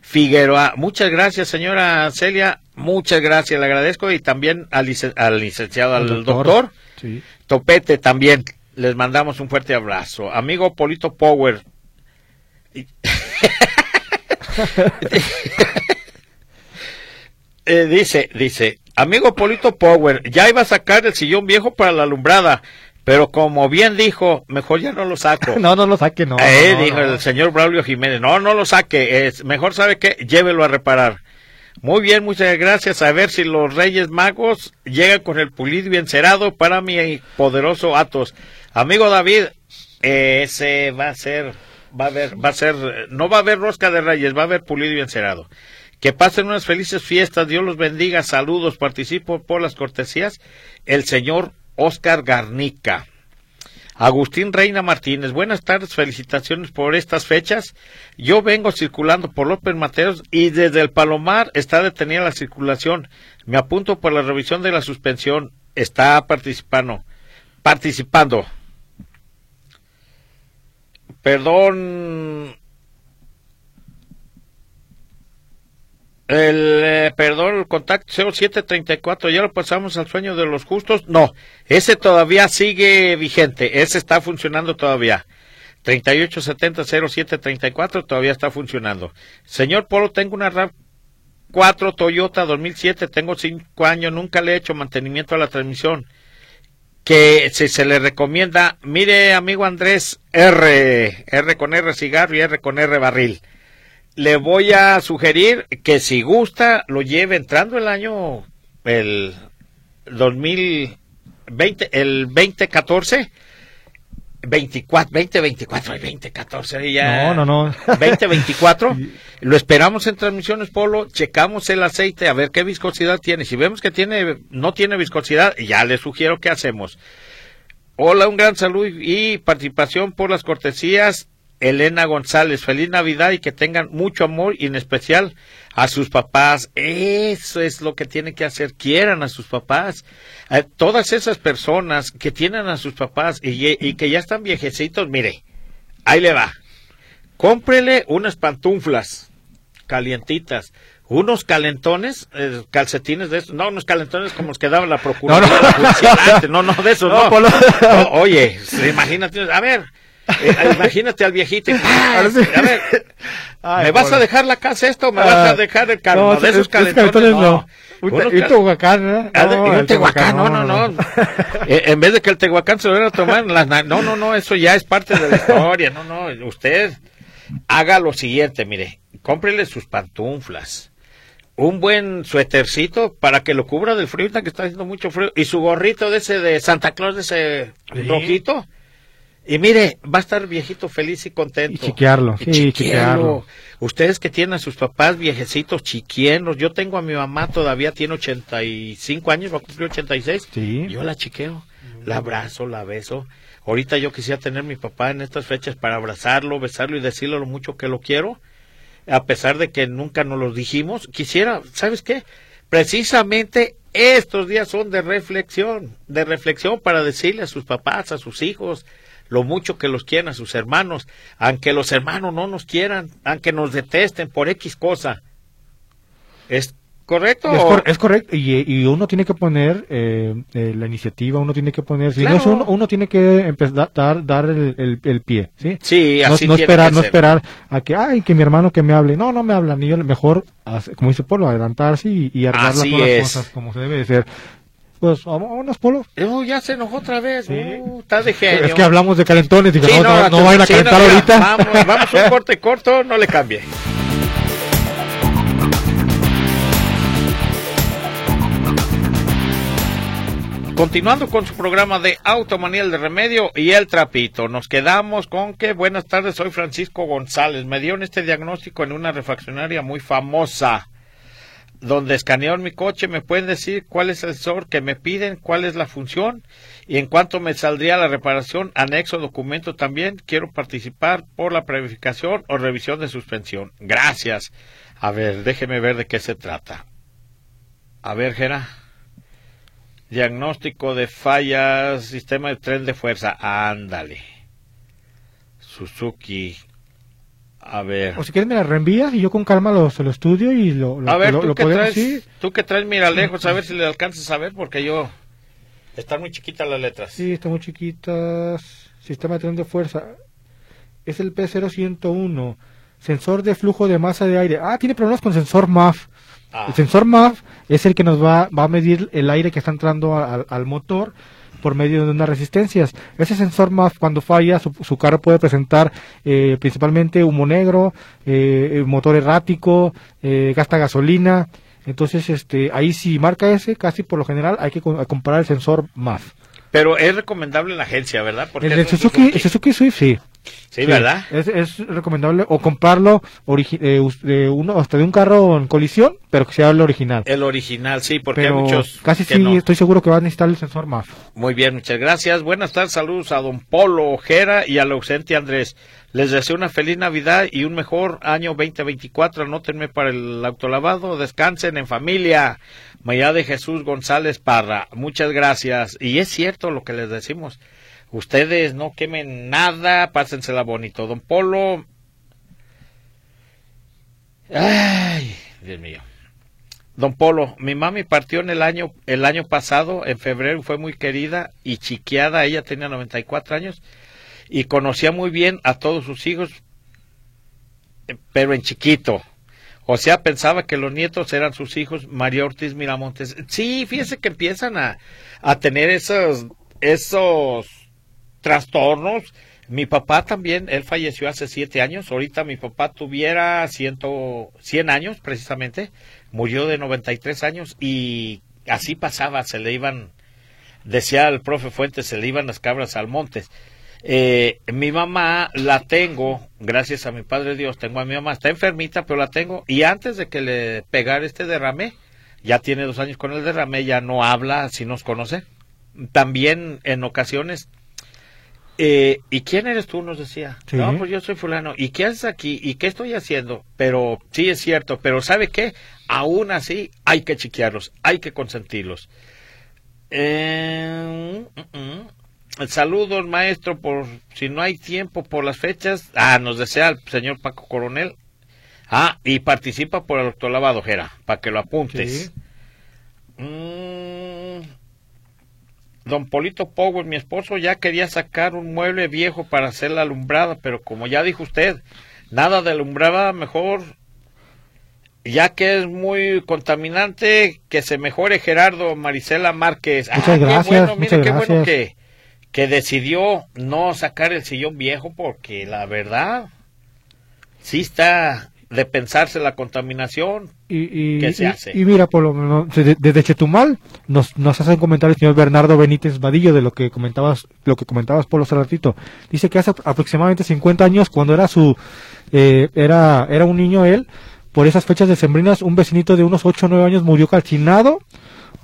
Figueroa. Muchas gracias, señora Celia. Muchas gracias, le agradezco. Y también al, licenciado, al doctor, Topete también. Les mandamos un fuerte abrazo. Amigo Polito Power. Eh, dice, dice, amigo Polito Power, ya iba a sacar el sillón viejo para la alumbrada, pero como bien dijo, mejor ya no lo saco. no, no lo saque, no. Eh, dijo el señor Braulio Jiménez, no, no lo saque, es, mejor sabe que llévelo a reparar. Muy bien, muchas gracias. A ver si los Reyes Magos llegan con el pulido y encerado para mi poderoso Atos. Amigo David, ese va a ser, va a haber, va a ser, no va a haber rosca de Reyes, va a haber pulido y encerado. Que pasen unas felices fiestas, Dios los bendiga, saludos, participo por las cortesías. El señor Oscar Garnica. Agustín Reina Martínez, buenas tardes, felicitaciones por estas fechas. Yo vengo circulando por López Mateos y desde el Palomar está detenida la circulación. Me apunto por la revisión de la suspensión. Está participando. Participando. Perdón, El, eh, perdón, el contacto 0734, ya lo pasamos al sueño de los justos. No, ese todavía sigue vigente, ese está funcionando todavía. 3870-0734 todavía está funcionando. Señor Polo, tengo una RAV 4 Toyota 2007, tengo 5 años, nunca le he hecho mantenimiento a la transmisión. Que si se le recomienda, mire amigo Andrés, R, R con R cigarro y R con R barril le voy a sugerir que si gusta lo lleve entrando el año el 2020, el 2014. 24, 2024, el 2014, ya. No, no, no. 2024. Lo esperamos en transmisiones Polo, checamos el aceite a ver qué viscosidad tiene. Si vemos que tiene, no tiene viscosidad, ya le sugiero que hacemos. Hola, un gran saludo y participación por las cortesías Elena González, feliz Navidad y que tengan mucho amor y en especial a sus papás. Eso es lo que tienen que hacer, quieran a sus papás. A todas esas personas que tienen a sus papás y, y que ya están viejecitos, mire, ahí le va. Cómprele unas pantuflas calientitas, unos calentones, eh, calcetines de esos, no, unos calentones como los que daba la procuraduría, no, no, de esos, no. no oye, imagínate, a ver, eh, imagínate al viejito. a ver, ¿me vas a dejar la casa esto o me vas a ah, dejar el carro? No, de esos calentones, no. Y Tehuacán, ah, ¿no? un Tehuacán, no, no, no. Eh, en vez de que el Tehuacán se lo hubiera tomado las... No, no, no, eso ya es parte de la historia. No, no, usted haga lo siguiente, mire. Cómprele sus pantuflas un buen suétercito para que lo cubra del frío, que está haciendo mucho frío, y su gorrito de ese de Santa Claus, de ese rojito, y mire, va a estar viejito feliz y contento. Y chiquearlo, sí, chiquearlo. Ustedes que tienen a sus papás viejecitos chiquienos, yo tengo a mi mamá todavía, tiene 85 años, va a cumplir 86. Sí. Yo la chiqueo, la abrazo, la beso. Ahorita yo quisiera tener a mi papá en estas fechas para abrazarlo, besarlo y decirle lo mucho que lo quiero, a pesar de que nunca nos lo dijimos. Quisiera, ¿sabes qué? Precisamente estos días son de reflexión, de reflexión para decirle a sus papás, a sus hijos, lo mucho que los quieren a sus hermanos, aunque los hermanos no nos quieran, aunque nos detesten por X cosa. ¿Es correcto? Es, correcto, y, uno tiene que poner eh, eh, la iniciativa, uno tiene que poner, si no uno, tiene que empezar dar, dar el, el, pie, ¿sí? Sí, así no, esperar, no esperar a que, ay, que mi hermano que me hable, no, no me habla, ni yo, mejor, como dice Polo, adelantarse y, y arreglar las cosas como se debe de ser. Pues vámonos, Polo. Uh, ya se enojó otra vez. Uh, está de genio. Es que hablamos de calentones y no, no, no, vayan a calentar ahorita. Vamos, vamos un corte corto, no le cambie. Continuando con su programa de Automaniel de Remedio y el Trapito, nos quedamos con que buenas tardes, soy Francisco González. Me dieron este diagnóstico en una refaccionaria muy famosa donde escanearon mi coche, me pueden decir cuál es el sensor que me piden, cuál es la función y en cuanto me saldría la reparación, anexo documento también. Quiero participar por la verificación o revisión de suspensión. Gracias. A ver, déjeme ver de qué se trata. A ver, Gera. Diagnóstico de fallas, sistema de tren de fuerza. Ándale. Suzuki. A ver. O si quieres me la reenvías y yo con calma lo, lo estudio y lo, a ver, ¿tú, que traes, tú que traes mira lejos, a ver si le alcanzas a ver porque yo... Están muy chiquitas las letras. Sí, están muy chiquitas. Sistema de tren de fuerza. Es el P0101. Sensor de flujo de masa de aire. Ah, tiene problemas con sensor MAF. Ah. El sensor MAF es el que nos va, va a medir el aire que está entrando al motor por medio de unas resistencias. Ese sensor MAF cuando falla, su, carro puede presentar eh, principalmente humo negro, eh, motor errático, eh, gasta gasolina. Entonces, este, ahí si marca ese, casi por lo general hay que comparar el sensor MAF. Pero es recomendable en la agencia, ¿verdad? Porque el, Suzuki, el Suzuki Swift, sí. Sí, ¿verdad? Es, recomendable o comprarlo eh, de uno, hasta de un carro en colisión, pero que sea el original. El original, sí, porque hay muchos. Casi sí, estoy seguro que van a necesitar el sensor MAF. Muy bien, muchas gracias. Buenas tardes, saludos a don Polo Ojera y al ausente Andrés. Les deseo una feliz Navidad y un mejor año 2024. Anótenme para el autolavado. Descansen en familia. María de Jesús González Parra. Muchas gracias. Y es cierto lo que les decimos. Ustedes no quemen nada, pásensela bonito. Don Polo. Ay, Dios mío. Don Polo, mi mami partió en el año, el año pasado, en febrero, fue muy querida y chiqueada. Ella tenía 94 años y conocía muy bien a todos sus hijos, pero en chiquito. O sea, pensaba que los nietos eran sus hijos, María Ortiz Miramontes. Sí, fíjese que empiezan a, a tener esos, esos trastornos. Mi papá también, él falleció hace siete años. Ahorita mi papá tuviera ciento, cien años precisamente. Murió de 93 años y así pasaba, se le iban, decía el profe Fuentes, se le iban las cabras al monte. Eh, mi mamá la tengo, gracias a mi Padre Dios, tengo a mi mamá, está enfermita, pero la tengo. Y antes de que le pegara este derrame, ya tiene dos años con el derrame, ya no habla, si nos conoce. También en ocasiones eh, ¿Y quién eres tú? Nos decía. No, pues yo soy fulano. ¿Y qué haces aquí? ¿Y qué estoy haciendo? Pero sí es cierto, pero ¿sabe qué? Aún así hay que chiquearlos, hay que consentirlos. Eh, mm, mm. Saludos, maestro, por si no hay tiempo por las fechas. Ah, nos desea el señor Paco Coronel. Ah, y participa por el doctor Lavado, Jera, para que lo apuntes. Mm, Don Polito Power, mi esposo, ya quería sacar un mueble viejo para hacer la alumbrada, pero como ya dijo usted, nada de alumbrada, mejor, ya que es muy contaminante, que se mejore Gerardo Marisela Márquez. Muchas ah, gracias. Qué bueno, mire, qué bueno que, que decidió no sacar el sillón viejo, porque la verdad, sí está de pensarse la contaminación y, y se hace. Y, mira, por lo desde Chetumal nos, nos hace un comentario el señor Bernardo Benítez Vadillo de lo que comentabas, lo que comentabas por hace ratito. Dice que hace aproximadamente 50 años, cuando era su, eh, era, era un niño él, por esas fechas decembrinas, un vecinito de unos 8 o 9 años murió calcinado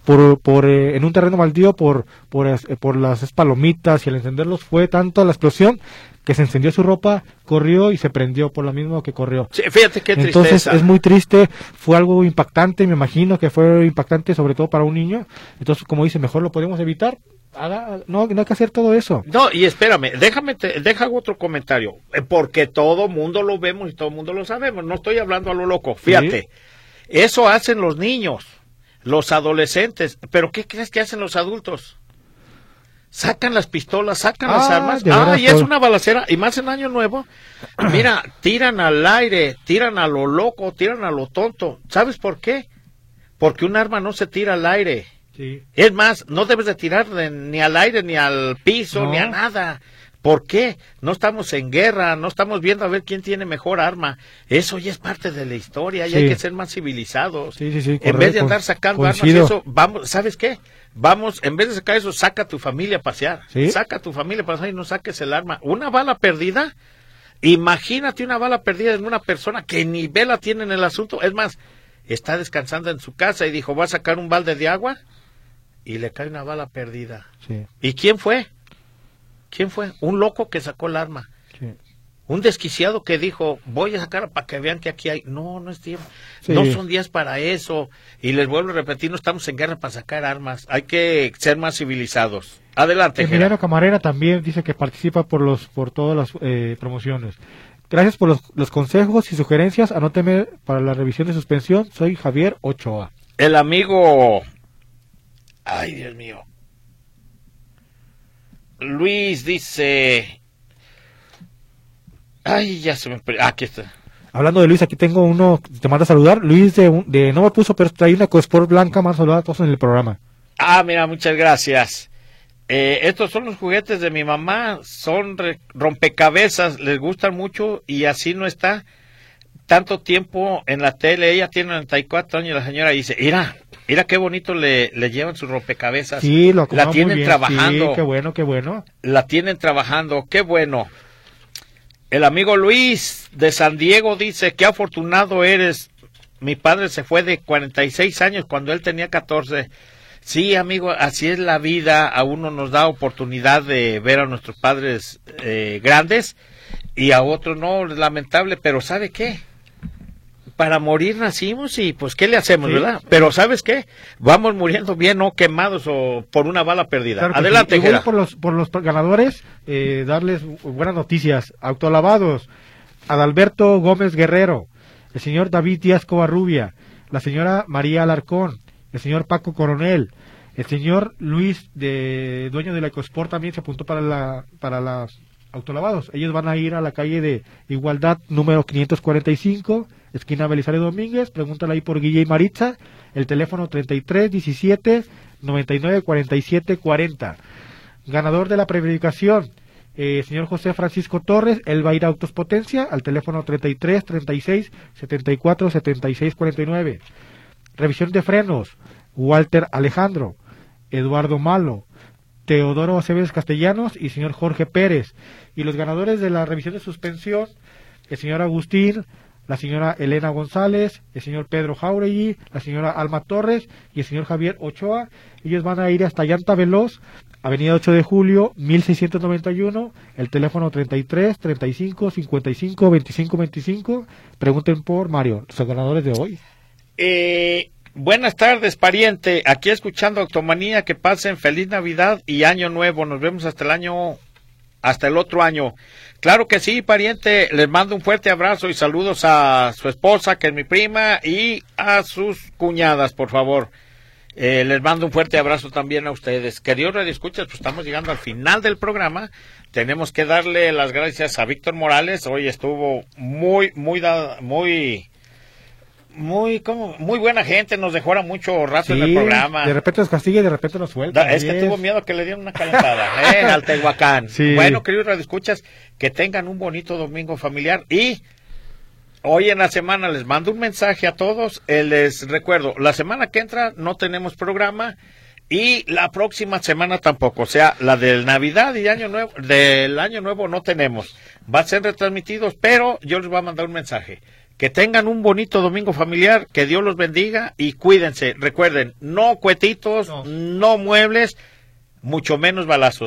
por, por eh, en un terreno baldío por, por, eh, por las palomitas y al encenderlos fue tanto la explosión que se encendió su ropa, corrió y se prendió por lo mismo que corrió. fíjate qué tristeza. Entonces es muy triste, fue algo impactante, me imagino que fue impactante sobre todo para un niño. Entonces, como dice, mejor lo podemos evitar. no, no hay que hacer todo eso. No, y espérame, déjame, te, deja otro comentario, eh, porque todo mundo lo vemos y todo mundo lo sabemos, no estoy hablando a lo loco, fíjate, eso hacen los niños, los adolescentes, pero ¿qué crees que hacen los adultos? Sacan las pistolas, sacan las ah, armas. Ah, y es una balacera. Y más en Año Nuevo. Mira, tiran al aire, tiran a lo loco, tiran a lo tonto. ¿Sabes por qué? Porque un arma no se tira al aire. Es más, no debes de tirar ni al aire, ni al piso, ni a nada. ¿Por qué? No estamos en guerra, no estamos viendo a ver quién tiene mejor arma. Eso ya es parte de la historia y hay que ser más civilizados. en vez de andar sacando armas, eso, vamos, ¿sabes qué? Vamos, en vez de sacar eso, saca a tu familia a pasear. Saca a tu familia a pasear y no saques el arma. Una bala perdida, imagínate una bala perdida en una persona que ni vela tiene en el asunto. Es más, está descansando en su casa y dijo, va a sacar un balde de agua y le cae una bala perdida. ¿Y quién fue? ¿Quién fue? Un loco que sacó el arma. Un desquiciado que dijo, voy a sacar para que vean que aquí hay. No, no es tiempo. No son días para eso. Y les vuelvo a repetir, no estamos en guerra para sacar armas. Hay que ser más civilizados. Adelante. Emiliano Camarera también dice que participa por los por todas las eh, promociones. Gracias por los, consejos y sugerencias. Anóteme para la revisión de suspensión. Soy Javier Ochoa. El amigo. Ay, Dios mío. Luis dice. Ay, ya se me. Ah, aquí está. Hablando de Luis, aquí tengo uno, te manda a saludar. Luis de, de no me puso, pero trae una Cosport blanca, más saludar a todos en el programa. Ah, mira, muchas gracias. Eh, estos son los juguetes de mi mamá, son rompecabezas, les gustan mucho y así no está tanto tiempo en la tele. Ella tiene 94 años y la señora dice, mira, mira qué bonito le, le llevan sus rompecabezas. Sí, lo La tienen trabajando. qué bueno, qué bueno. La tienen trabajando, qué bueno. El amigo Luis de San Diego dice, qué afortunado eres. Mi padre se fue de 46 años cuando él tenía 14 Sí, amigo, así es la vida. A uno nos da oportunidad de ver a nuestros padres eh, grandes y a otro no, lamentable, pero ¿sabe qué? Para morir nacimos y pues ¿qué le hacemos, verdad? Pero ¿sabes qué? Vamos muriendo bien, no quemados o por una bala perdida. Adelante, sí. por los por los ganadores, eh, darles buenas noticias. Autolavados, Adalberto Gómez Guerrero, el señor David Díaz Covarrubia, la señora María Alarcón, el señor Paco Coronel, el señor Luis, de dueño de la Ecosport, también se apuntó para la para las autolavados. Ellos van a ir a la calle de Igualdad número 545, esquina Belisario Domínguez. Pregúntale ahí por Guille y Maritza. El teléfono 33 17 99 47 40. Ganador de la predicación, eh, señor José Francisco Torres. Él va a ir a Autos Potencia al teléfono 33 36 74 76 49. Revisión de frenos, Walter Alejandro, Eduardo Malo, Teodoro Aceves Castellanos y señor Jorge Pérez. Y los ganadores de la revisión de suspensión, el señor Agustín, la señora Elena González, el señor Pedro Jauregui, la señora Alma Torres y el señor Javier Ochoa. Ellos van a ir hasta Llanta Veloz, Avenida 8 de Julio, 1691, el teléfono 33 35 55 25 25. Pregunten por Mario, los ganadores de hoy. Eh, buenas tardes, pariente. Aquí escuchando Octomanía. Que pasen feliz Navidad y Año Nuevo. Nos vemos hasta el año, hasta el otro año. Claro que sí, pariente. Les mando un fuerte abrazo y saludos a su esposa, que es mi prima, y a sus cuñadas, por favor. Eh, les mando un fuerte abrazo también a ustedes. Queridos escuchas, pues estamos llegando al final del programa. Tenemos que darle las gracias a Víctor Morales. Hoy estuvo muy, muy, muy muy como muy buena gente, nos dejó mucho rato en el programa. De repente nos castiga y de repente nos suelta. es que tuvo miedo que le dieran una calentada ¿eh? al Tehuacán. Bueno, queridos escuchas que tengan un bonito domingo familiar y hoy en la semana les mando un mensaje a todos. Eh, les recuerdo, la semana que entra no tenemos programa y la próxima semana tampoco, o sea, la del Navidad y Año Nuevo, del Año Nuevo no tenemos. Va a ser retransmitidos, pero yo les voy a mandar un mensaje. Que tengan un bonito domingo familiar, que Dios los bendiga y cuídense. Recuerden, no cuetitos, no, muebles, mucho menos balazos.